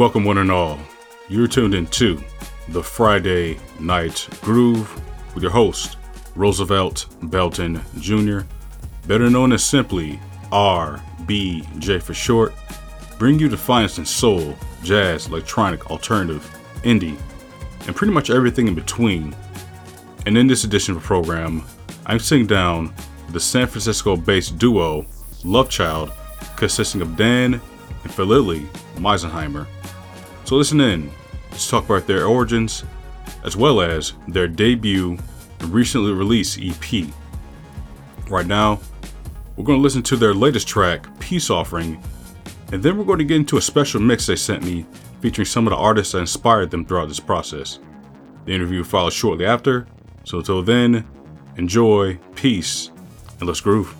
Welcome, one and all. You're tuned in to the Friday Night Groove with your host, Roosevelt Belton Jr., better known as simply RBJ for short, bring you the finest in soul, jazz, electronic, alternative, indie, and pretty much everything in between. And in this edition of the program, I'm sitting down with the San Francisco based duo Love Child, consisting of Dan and Philly Meisenheimer. So listen in, let's talk about their origins, as well as their debut and recently released EP. Right now, we're going to listen to their latest track, Peace Offering, and then we're going to get into a special mix they sent me featuring some of the artists that inspired them throughout this process. The interview follows shortly after, so until then, enjoy, peace, and let's groove.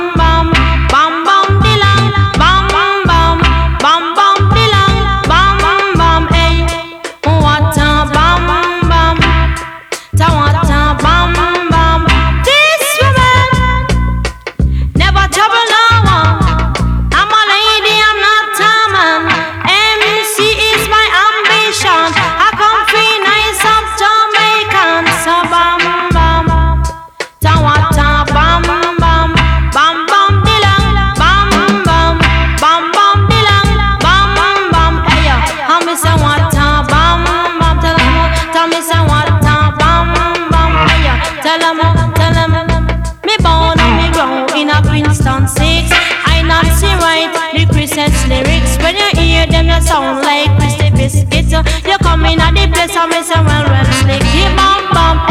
Sound like Christy Biscuit. You come in at the place and me say, well, well, slick. Keep bum bum,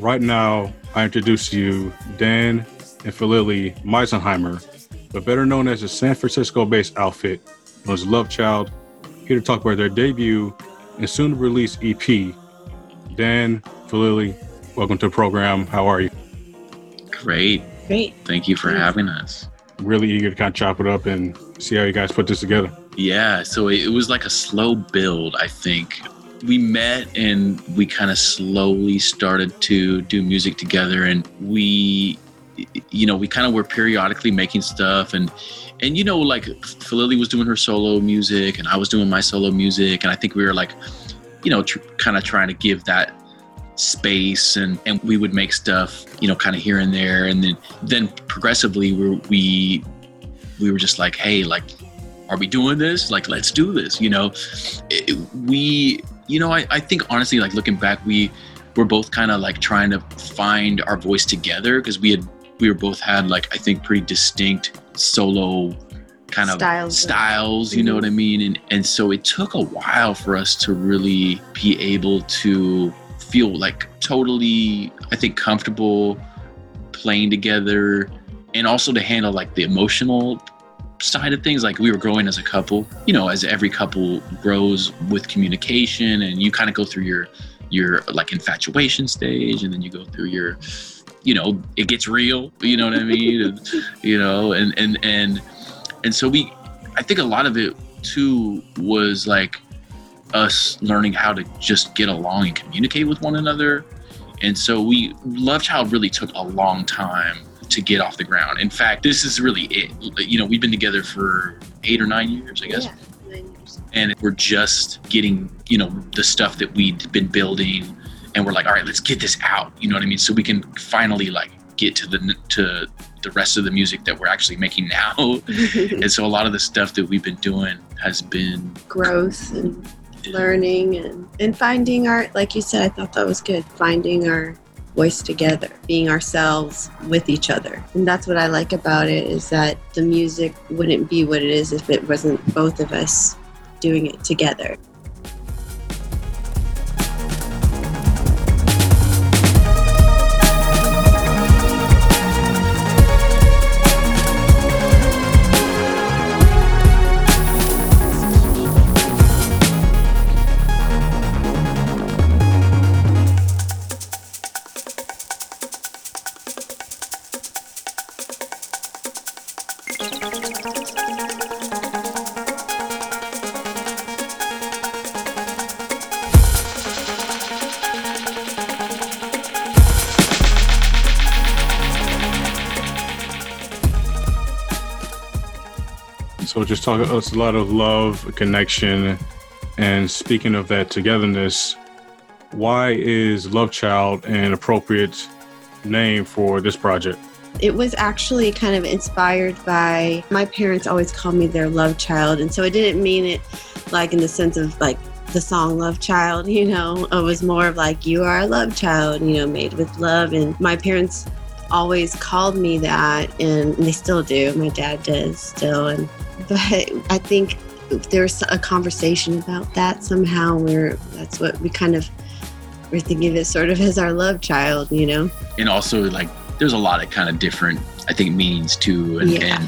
right now, I introduce to you Dan and Philly Meisenheimer, but better known as the San Francisco-based outfit known as Love Child, here to talk about their debut and soon-to-release EP. Dan, Philly, welcome to the program. How are you? Great. Great. Thank you for having us. Really eager to kind of chop it up and see how you guys put this together. Yeah, so it was like a slow build, I think we met and we kind of slowly started to do music together. And we you know we kind of were periodically making stuff. And and you know like Philly was doing her solo music and I was doing my solo music. And I think we were like you know tr- kind of trying to give that space. And and we would make stuff you know kind of here and there. And then then progressively we we we were just like hey like are we doing this? Like let's do this you know? It, we you know, I, I think honestly, like looking back, we were both kind of like trying to find our voice together because we had we were both had like I think pretty distinct solo kind of Styles. styles, you know Mhm. what I mean? And and so it took a while for us to really be able to feel like totally I think comfortable playing together and also to handle like the emotional side of things like we were growing as a couple you know as every couple grows with communication and you kind of go through your your like infatuation stage and then you go through your you know it gets real you know what i mean? And, you know and and and and so we i think a lot of it too was like us learning how to just get along and communicate with one another. And so we love child really took a long time to get off the ground. In fact this is really it. You know we've been together for eight or nine years i guess. Yeah, nine years. and we're just getting you know the stuff that we'd been building and we're like all right let's get this out. You know what i mean? So we can finally like get to the to the rest of the music that we're actually making now. And so a lot of the stuff that we've been doing has been Growth and learning and, and finding our, like you said, I thought that was good. Finding our voice together, being ourselves with each other. And that's what I like about it is that the music wouldn't be what it is if it wasn't both of us doing it together. So just talk uh, it's a lot of love, connection, and speaking of that togetherness, why is Love Child an appropriate name for this project? It was actually kind of inspired by my parents always called me their love child. And so I didn't mean it like in the sense of like the song Love Child, you know, it was more of like you are a love child, you know, made with love. And my parents always called me that and they still do. My dad does still. And but I think there's a conversation about that somehow where that's what we kind of we're thinking of it sort of as our love child, you know? and also like there's a lot of kind of different i think meanings too and, Yeah.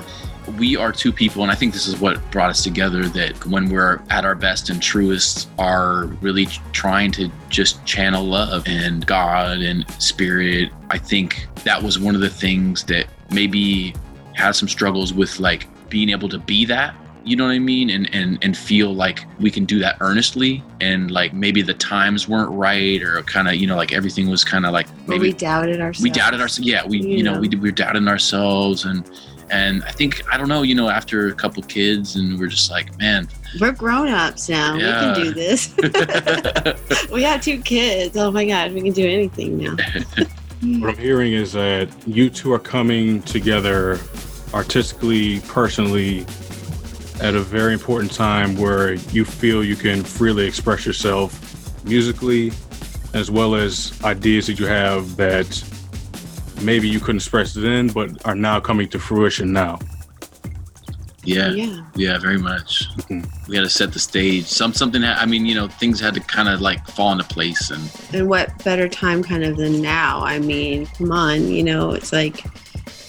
and we are two people and i think this is what brought us together that when we're at our best and truest are really trying to just channel love and god and spirit i think that was one of the things that maybe had some struggles with like being able to be that you know what i mean and and and feel like we can do that earnestly and like maybe the times weren't right or kind of you know like everything was kind of like Where maybe we doubted ourselves. we doubted ourselves yeah we you know Yeah. we, we were doubting ourselves and and i think i don't know you know after a couple kids and we're just like man We're grown ups now. Yeah. We can do this. we have two kids. Oh my God, we can do anything now. What I'm hearing is that you two are coming together artistically, personally, at a very important time where you feel you can freely express yourself musically, as well as ideas that you have that maybe you couldn't express then, but are now coming to fruition now. yeah Yeah. yeah very much Mhm. we had to set the stage some something ha- i mean you know things had to kind of like fall into place and And what better time kind of than now? I mean, come on, you know, it's like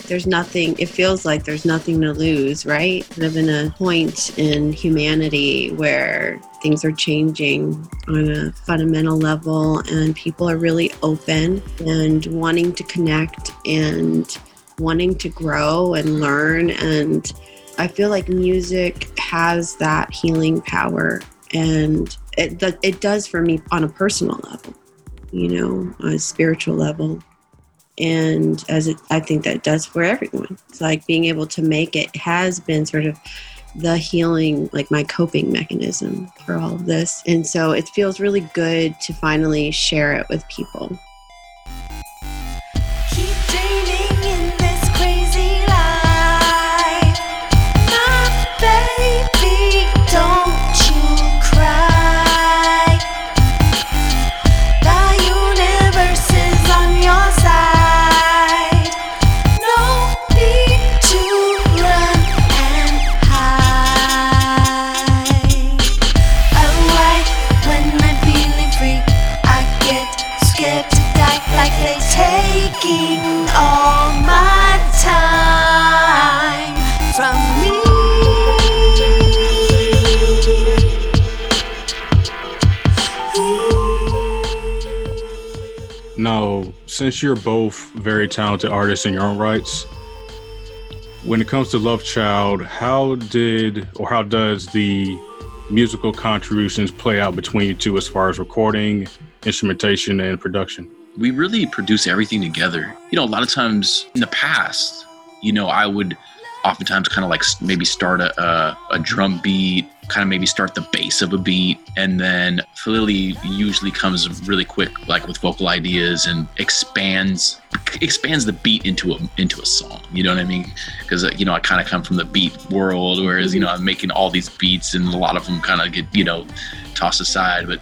there's nothing, it feels like there's nothing to lose, right? Kind of in a point in humanity where things are changing on a fundamental level and people are really open and wanting to connect and wanting to grow and learn. And I feel like music has that healing power and it, it does for me on a personal level you know, on a spiritual level. And as it, I think that does for everyone. It's like being able to make it has been sort of the healing, like my coping mechanism for all of this. And so it feels really good to finally share it with people. Since you're both very talented artists in your own rights, when it comes to Love Child, how did or how does the musical contributions play out between you two as far as recording, instrumentation, and production? we really produce everything together. You know, a lot of times in the past, you know, I would oftentimes kind of like maybe start a, a, a drum beat, kind of maybe start the bass of a beat, and then Lily usually comes really quick, like with vocal ideas and expands expands the beat into a into a song. You know what I mean? Because uh, you know I kind of come from the beat world, whereas you know I'm making all these beats, and a lot of them kind of get you know tossed aside. But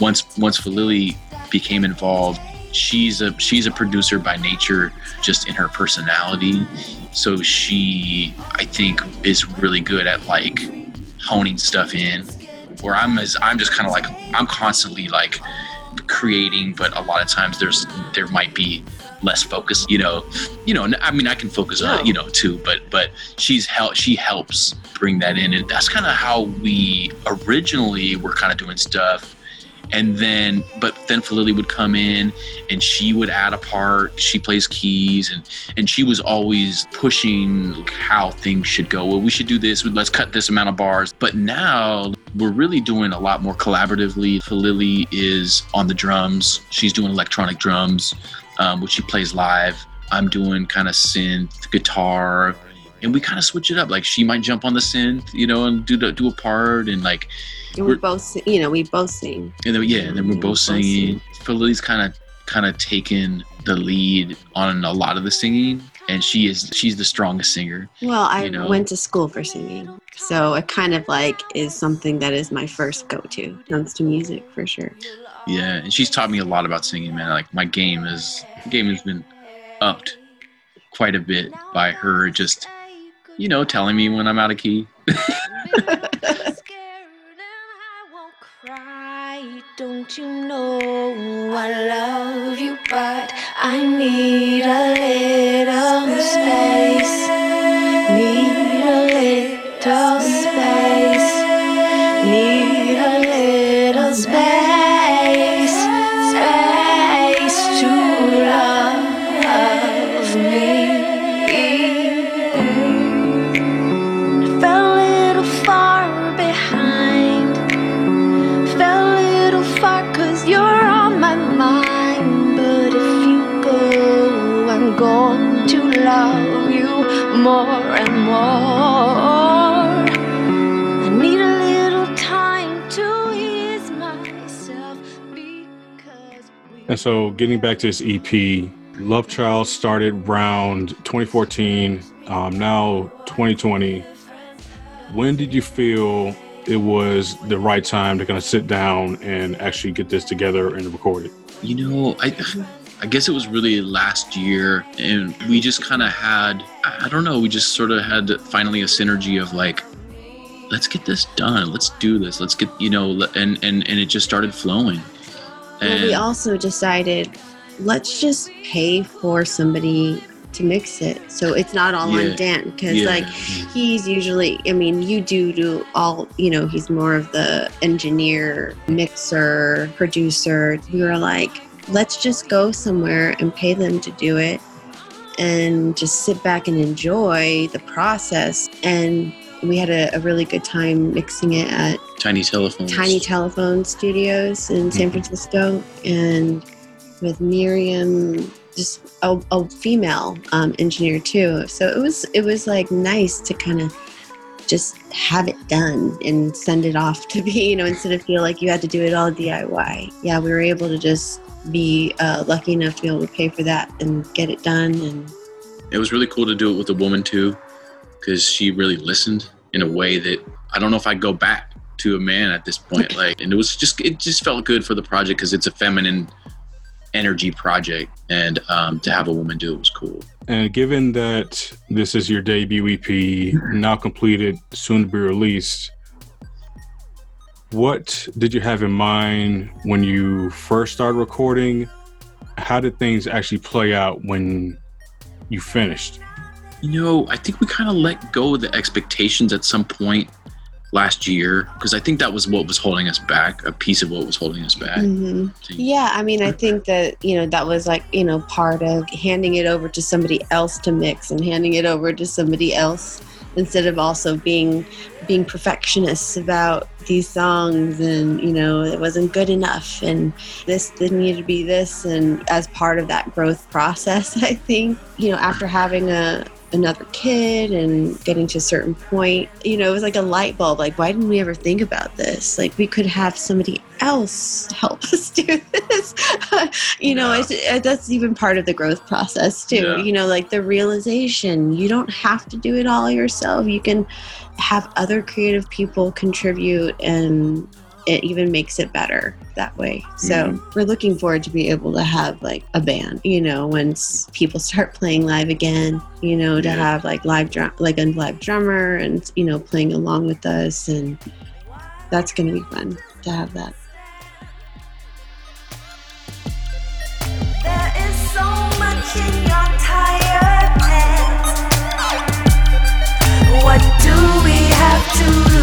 once once Lily became involved, she's a she's a producer by nature, just in her personality. So she, I think, is really good at like honing stuff in. Where I'm as I'm just kind of like I'm constantly like creating, but a lot of times there's there might be less focus. You know, you know. I mean, I can focus on oh. you know too, but but she's help she helps bring that in, and that's kind of how we originally were kind of doing stuff and then but then Lily would come in and she would add a part. She plays keys and and she was always pushing how things should go. Well we should do this. Let's cut this amount of bars. But now we're really doing a lot more collaboratively. Lily is on the drums. She's doing electronic drums um, which she plays live. I'm doing kind of synth guitar and we kind of switch it up like she might jump on the synth you know and do the, do a part and like And we We're- both, you know, we both sing. and then yeah, and then we're both both singing. Lily's kind of kind of taken the lead on a lot of the singing, and she is she's the strongest singer. Well, I You know? went to school for singing, so it kind of like is something that is my first go-to. Comes to music for sure. Yeah, and she's taught me a lot about singing, man. Like my game is game has been upped quite a bit by her just you know telling me when I'm out of key. Don't you know I love you, but I need a little space. Need a little space. And so, getting back to this EP, Love Child started around 2014, um, now 2020. When did you feel it was the right time to kind of sit down and actually get this together and record it? You know, I I guess it was really last year, and we just kind of had I don't know, we just sort of had finally a synergy of like, let's get this done, let's do this, let's get you know, and and and it just started flowing. Well, we also decided let's just pay for somebody to mix it, so it's not all Yeah. on Dan because Yeah. like he's usually i mean you do do all you know he's more of the engineer mixer producer we were like let's just go somewhere and pay them to do it and just sit back and enjoy the process and we had a, a really good time mixing it at tiny telephones. Tiny Telephone Studios in San Mhm. Francisco, and with Miriam, just a, a female um, engineer too. So it was it was like nice to kind of just have it done and send it off to be you know instead of feel like you had to do it all DIY. Yeah, we were able to just be uh, lucky enough to be able to pay for that and get it done and it was really cool to do it with a woman too because she really listened in a way that i don't know if i'd go back to a man at this point like and it was just it just felt good for the project because it's a feminine energy project and um, to have a woman do it was cool And given that this is your debut EP, now completed, soon to be released, what did you have in mind when you first started recording? How did things actually play out when you finished? You know i think we kind of let go of the expectations at some point last year because I think that was what was holding us back, a piece of what was holding us back. hmm Yeah, I mean, I think that, you know, that was like, you know, part of handing it over to somebody else to mix and handing it over to somebody else instead of also being being perfectionists about these songs and you know it wasn't good enough and this didn't need to be this and as part of that growth process i think you know after having a another kid and getting to a certain point you know it was like a light bulb like why didn't we ever think about this? Like we could have somebody else help us do this. You know it's, it, that's even part of the growth process too Yeah. you know like the realization you don't have to do it all yourself. You can have other creative people contribute and it even makes it better that way so mm-hmm. we're looking forward to be able to have like a band you know once people start playing live again you know to Yeah. have like live drum like a live drummer and you know playing along with us and that's gonna be fun to have that There is so much in your tired hands. What do we have to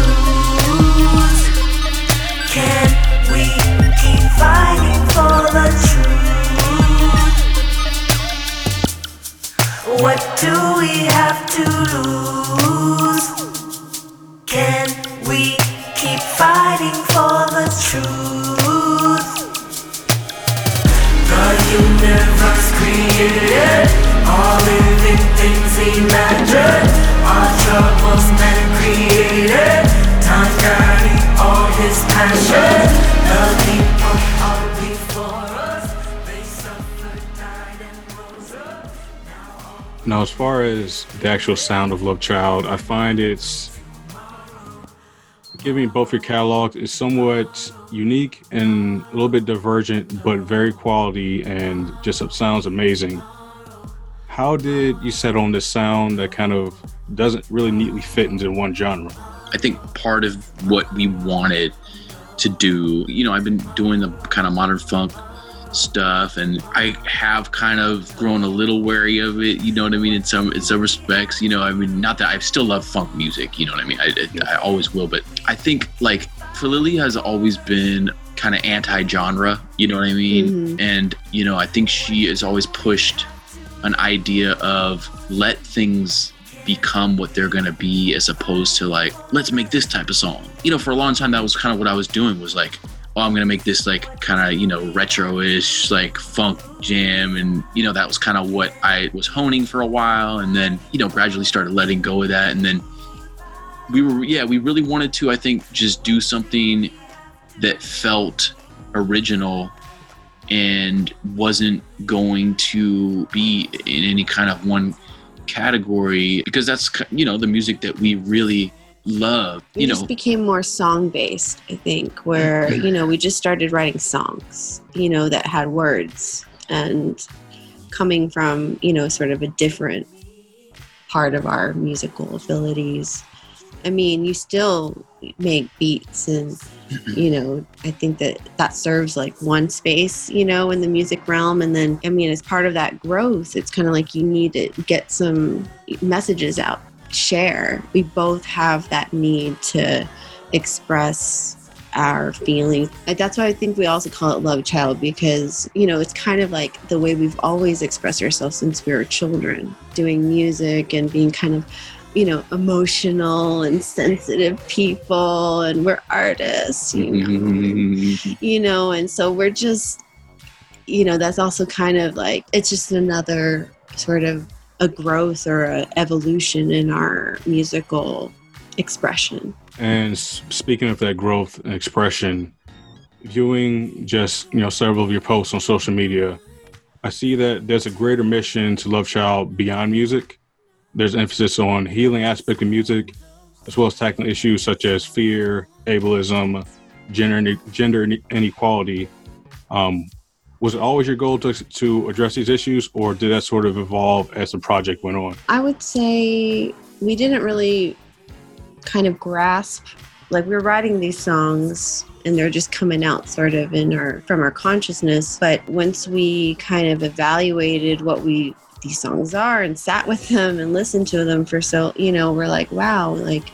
all troubles man created. Passion. The people before us, they suffered, died, and rose up. Now, as far as the actual sound of Love Child, I find it's giving both your catalogs is somewhat unique and a little bit divergent, but very quality and just sounds amazing. How did you settle on this sound that kind of doesn't really neatly fit into one genre? I think part of what we wanted to do, you know, I've been doing the kind of modern funk stuff and I have kind of grown a little wary of it, you know what I mean, in some in some respects, you know, I mean not that I still love funk music, you know what I mean? I I always will, but I think like for Lily has always been kind of anti-genre, you know what I mean? Mhm. And you know, I think she has always pushed an idea of let things become what they're gonna be as opposed to like let's make this type of song. You know for a long time that was kind of what i was doing was like oh i'm gonna make this like kind of you know retro-ish like funk jam and you know that was kind of what i was honing for a while and then you know gradually started letting go of that and then we were yeah we really wanted to i think just do something that felt original and wasn't going to be in any kind of one category because that's you know the music that we really love we you just know. became more song based i think where you know we just started writing songs you know that had words and coming from you know sort of a different part of our musical abilities. I mean you still make beats and you know i think that that serves like one space you know in the music realm. And then i mean as part of that growth it's kind of like you need to get some messages out share. We both have that need to express our feelings. That's why i think we also call it love child because you know it's kind of like the way we've always expressed ourselves since we were children doing music and being kind of you know emotional and sensitive people and we're artists you know Mhm. you know and so we're just you know that's also kind of like it's just another sort of a growth or a evolution in our musical expression And speaking of that growth and expression, viewing just you know several of your posts on social media, I see that there's a greater mission to Love Child beyond music. There's emphasis on healing aspect of music, as well as tackling issues such as fear, ableism, gender gender inequality. Um, was it always your goal to to address these issues, or did that sort of evolve as the project went on? i would say we didn't really kind of grasp like we were writing these songs and they're just coming out sort of in our from our consciousness but once we kind of evaluated what we these songs are and sat with them and listened to them for so you know we're like wow like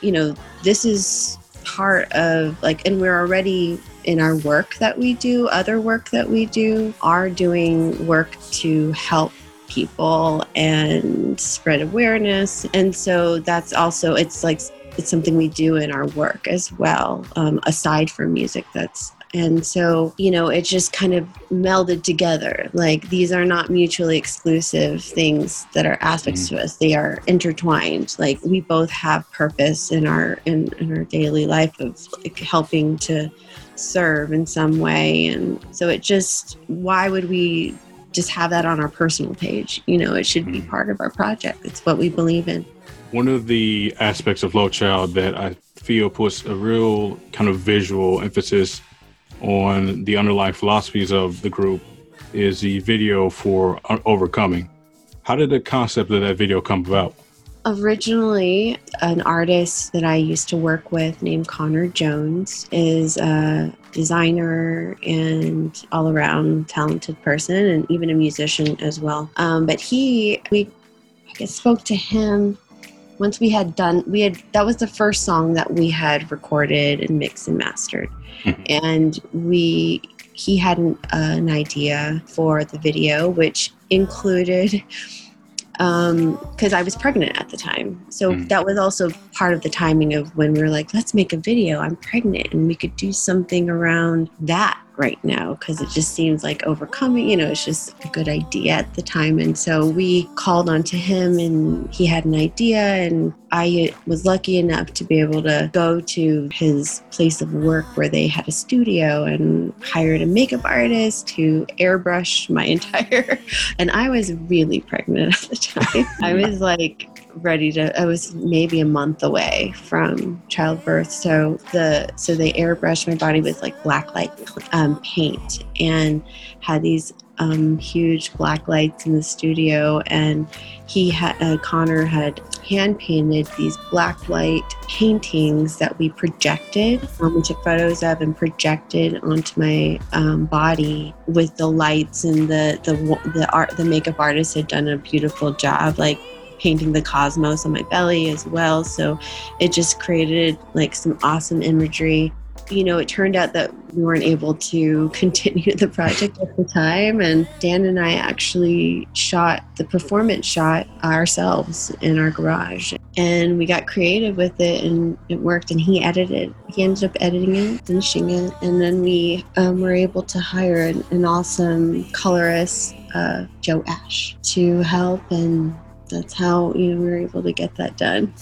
you know, this is part of like, and we're already in our work that we do, other work that we do, are doing work to help people and spread awareness. And so that's also, it's like, it's something we do in our work as well, um, aside from music. That's and so, you know, it just kind of melded together. Like these are not mutually exclusive things that are aspects mm-hmm. to us. They are intertwined. Like we both have purpose in our in, in our daily life of like helping to serve in some way. And so it just why would we just have that on our personal page? You know, it should be mm-hmm. part of our project. It's what we believe in. One of the aspects of Love Child that I feel puts a real kind of visual emphasis on the underlying philosophies of the group is the video for Overcoming. How did the concept of that video come about? Originally, an artist that I used to work with named Connor Jones is a designer and all around talented person and even a musician as well. Um, but he, we I guess, spoke to him once we had done we had that was the first song that we had recorded and mixed and mastered mm-hmm. and we he had an, uh, an idea for the video which included because um, I was pregnant at the time. So mm. that was also part of the timing of when we were like, let's make a video. I'm pregnant, and we could do something around that right now because it just seems like overcoming, you know, it's just a good idea at the time. And so we called on to him and he had an idea. And I was lucky enough to be able to go to his place of work where they had a studio and hired a makeup artist to airbrush my entire. And I was really pregnant at the time. I was like, ready to i was maybe a month away from childbirth. So the so they airbrushed my body with like black light um, paint and had these um, huge black lights in the studio. And he had uh, connor had hand painted these black light paintings that we projected um, we took photos of and projected onto my um, body with the lights and the the the art the makeup artist had done a beautiful job like painting the cosmos on my belly as well. So it just created like some awesome imagery. You know, it turned out that we weren't able to continue the project at the time. And Dan and I actually shot the performance shot ourselves in our garage. And we got creative with it and it worked. And he edited, he ended up editing it, finishing it. And then we um, were able to hire an, an awesome colorist, uh, Joe Ash, to help and that's how you know we were able to get that done.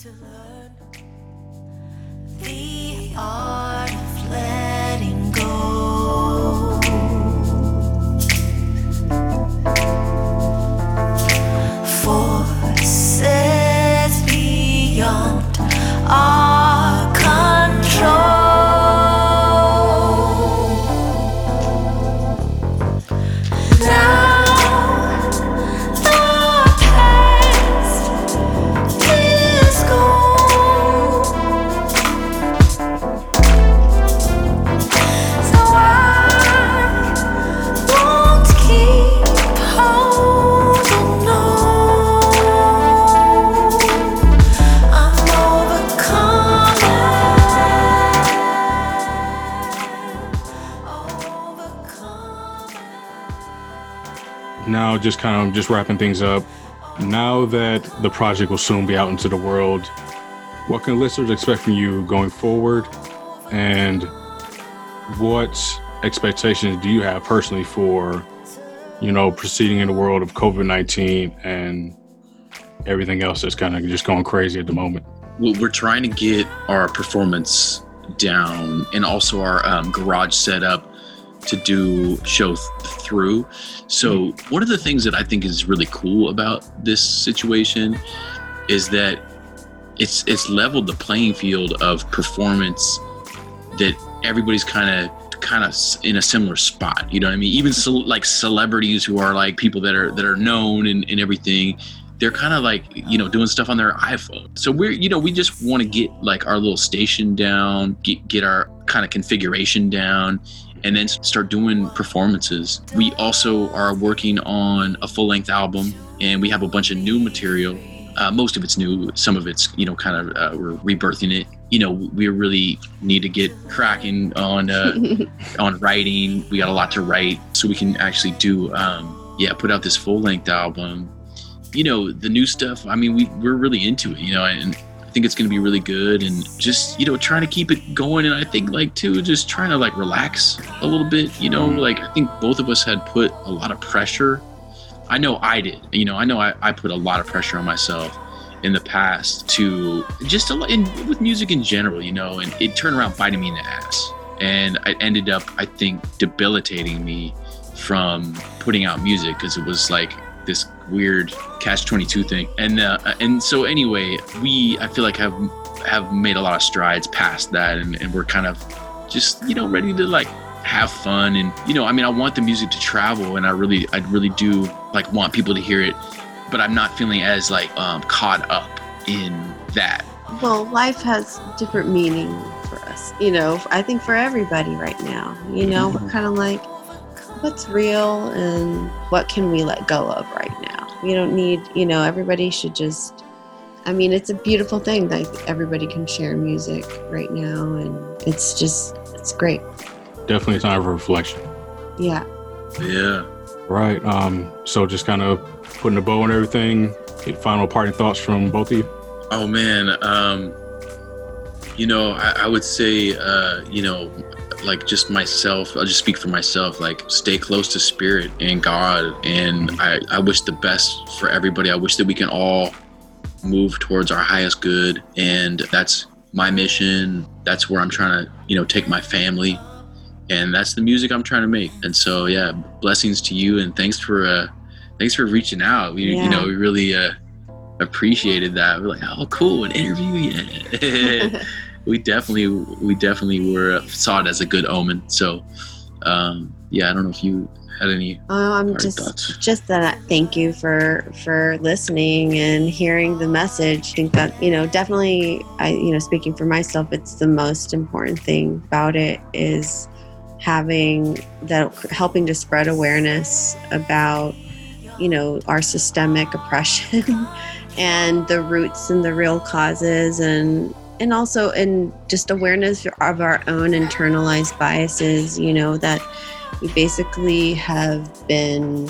Just kind of just wrapping things up. Now that the project will soon be out into the world, what can listeners expect from you going forward? And what expectations do you have personally for, you know, proceeding in the world of COVID 19 and everything else that's kind of just going crazy at the moment? Well, we're trying to get our performance down and also our um, garage set up to do show through. So hmm. one of the things that I think is really cool about this situation is that it's it's leveled the playing field of performance that everybody's kind of kind of in a similar spot you know what i mean? Even so, like celebrities who are like people that are that are known and, and everything they're kind of like you know doing stuff on their iphone. So we're you know we just want to get like our little station down get, get our kind of configuration down and then start doing performances. We also are working on a full length album and we have a bunch of new material Uh, most of it's new. Some of it's you know kind of uh, we're rebirthing it. You know we really need to get cracking on uh, on writing. We got a lot to write, so we can actually do um, yeah put out this full length album. You know the new stuff. I mean we we're really into it. You know and I think it's going to be really good and just you know trying to keep it going and I think like too just trying to like relax a little bit. You know mm-hmm. like I think both of us had put a lot of pressure I know I did. You know, I know I, I put a lot of pressure on myself in the past to just a, lot- in, with music in general, you know, and it turned around biting me in the ass. And it ended up, I think, debilitating me from putting out music because it was like this weird catch 22 thing. And, uh, and so anyway, we, I feel like have, have made a lot of strides past that and, and we're kind of just, you know, ready to like have fun and you know i mean i want the music to travel and i really i really do like want people to hear it but i'm not feeling as like um, caught up in that Well, life has different meaning for us. You know, I think for everybody right now, you know, we're kind of like, what's real and what can we let go of right now? We don't need, you know, everybody should just, I mean, it's a beautiful thing that everybody can share music right now. And it's just, it's great. Definitely a time for reflection. Yeah. yeah Right. Um, so just kind of putting a bow on everything. Final parting thoughts from both of you. oh man um you know i, I would say uh you know like just myself i'll just speak for myself like stay close to spirit and god. And i i wish the best for everybody. I wish that we can all move towards our highest good. And that's my mission. That's where i'm trying to you know take my family. And that's the music i'm trying to make. And so yeah blessings to you and thanks for uh thanks for reaching out. We, Yeah. you know we really uh appreciated that. We're like oh cool an interview. Yeah we definitely we definitely were uh, saw it as a good omen so um yeah i don't know if you had any um, I'm just thoughts just that uh, thank you for for listening and hearing the message. I think that you know definitely I you know speaking for myself, it's the most important thing about it is having that helping to spread awareness about you know our systemic oppression and the roots and the real causes and and also in just awareness of our own internalized biases you know that we basically have been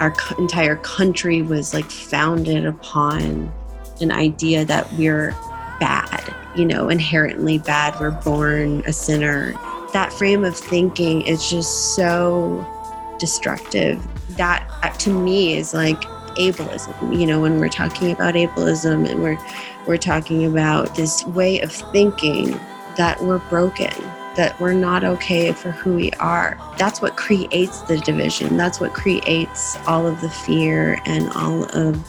our entire country was like founded upon an idea that we're bad you know inherently bad. We're born a sinner. That frame of thinking is just so destructive. That uh, to me is like ableism you know when we're talking about ableism and we're we're talking about this way of thinking that we're broken that we're not okay for who we are. That's what creates the division. That's what creates all of the fear and all of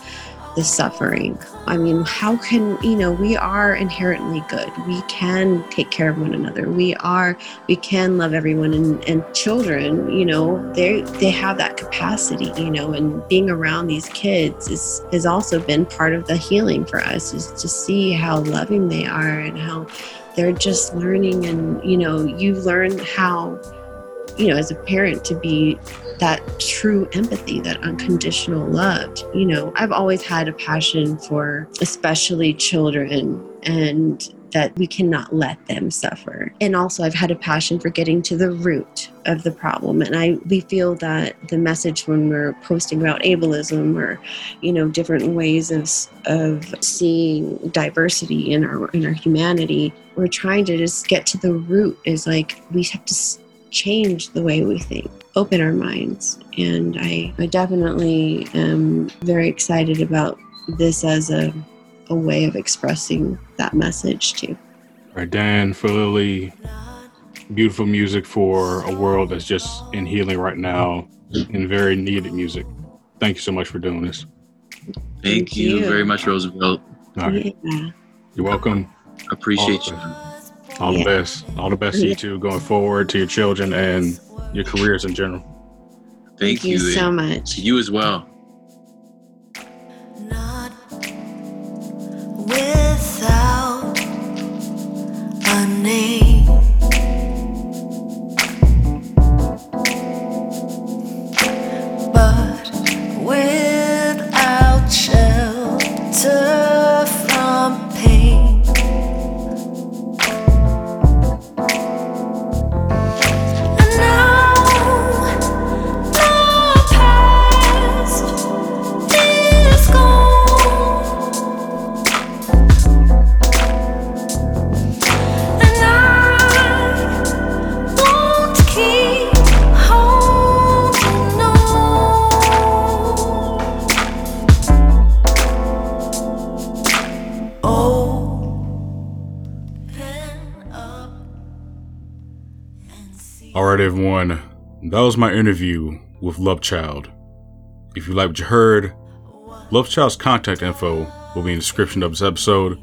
the suffering. I mean, how can, you know, we are inherently good. We can take care of one another. We are, we can love everyone and, and children, you know, they they have that capacity, you know, and being around these kids is has also been part of the healing for us is to see how loving they are and how they're just learning and you know you learn how you know as a parent to be that true empathy that unconditional love. You know i've always had a passion for especially children and that we cannot let them suffer. And also i've had a passion for getting to the root of the problem. And i we feel that the message when we're posting about ableism or you know different ways of of seeing diversity in our in our humanity we're trying to just get to the root is like we have to change the way we think open our minds and i i definitely am very excited about this as a a way of expressing that message too All right, Dan, for Lily, beautiful music for a world that's just in healing right now and very needed music. Thank you so much for doing this. thank, Thank you, you. very much roosevelt All right, yeah you're welcome. appreciate you All the best. All the best to you two going forward, to your children and your careers in general. thank, you so much you as well Not without a name. Was my interview with Love Child. If you like what you heard, Love Child's contact info will be in the description of this episode,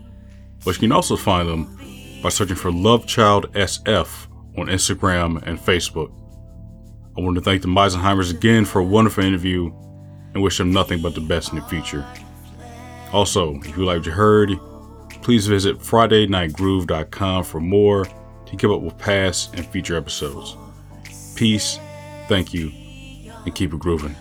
but you can also find them by searching for Love Child SF on Instagram and Facebook. I want to thank the Meisenheimers again for a wonderful interview and wish them nothing but the best in the future. Also, if you like what you heard, please visit FridayNightGroove.com for more to keep up with past and future episodes. Peace, thank you, and keep it grooving.